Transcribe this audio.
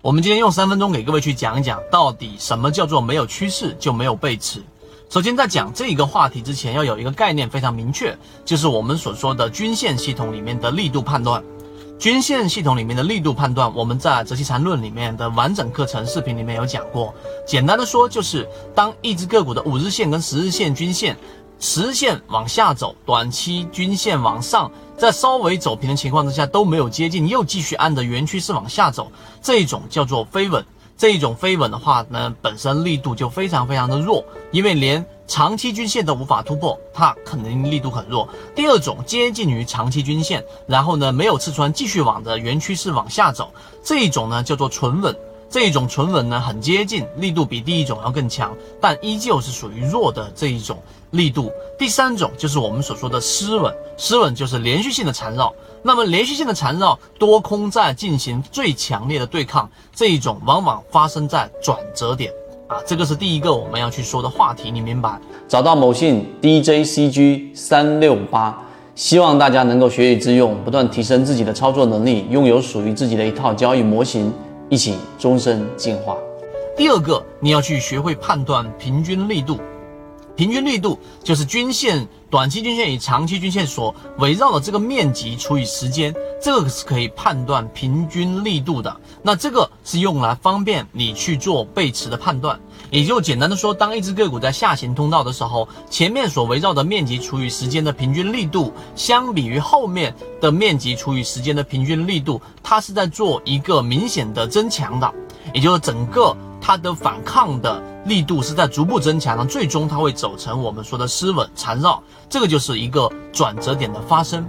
我们今天用三分钟给各位去讲一讲，到底什么叫做没有趋势就没有背驰。首先，在讲这个话题之前，要有一个概念非常明确，就是我们所说的均线系统里面的力度判断。均线系统里面的力度判断，我们在《择期缠论》里面的完整课程视频里面有讲过。简单的说，就是当一只个股的五日线跟十日线均线，实线往下走，短期均线往上，在稍微走平的情况之下都没有接近，又继续按着原趋势往下走，这一种叫做飞稳。这一种飞稳的话呢，本身力度就非常非常的弱，因为连长期均线都无法突破，它肯定力度很弱。第二种接近于长期均线，然后呢没有刺穿，继续往着原趋势往下走，这一种呢叫做纯稳。这一种纯稳呢，很接近，力度比第一种要更强，但依旧是属于弱的这一种力度。第三种就是我们所说的失稳，失稳就是连续性的缠绕。那么连续性的缠绕，多空在进行最强烈的对抗，这一种往往发生在转折点啊，这个是第一个我们要去说的话题，你明白？找到某信 DJCG 三六八，希望大家能够学以致用，不断提升自己的操作能力，拥有属于自己的一套交易模型。一起终身进化。第二个，你要去学会判断平均力度。平均力度就是均线、短期均线与长期均线所围绕的这个面积除以时间，这个是可以判断平均力度的。那这个是用来方便你去做背驰的判断。也就简单的说，当一只个股在下行通道的时候，前面所围绕的面积除以时间的平均力度，相比于后面的面积除以时间的平均力度，它是在做一个明显的增强的，也就是整个。它的反抗的力度是在逐步增强的，最终它会走成我们说的失稳缠绕，这个就是一个转折点的发生。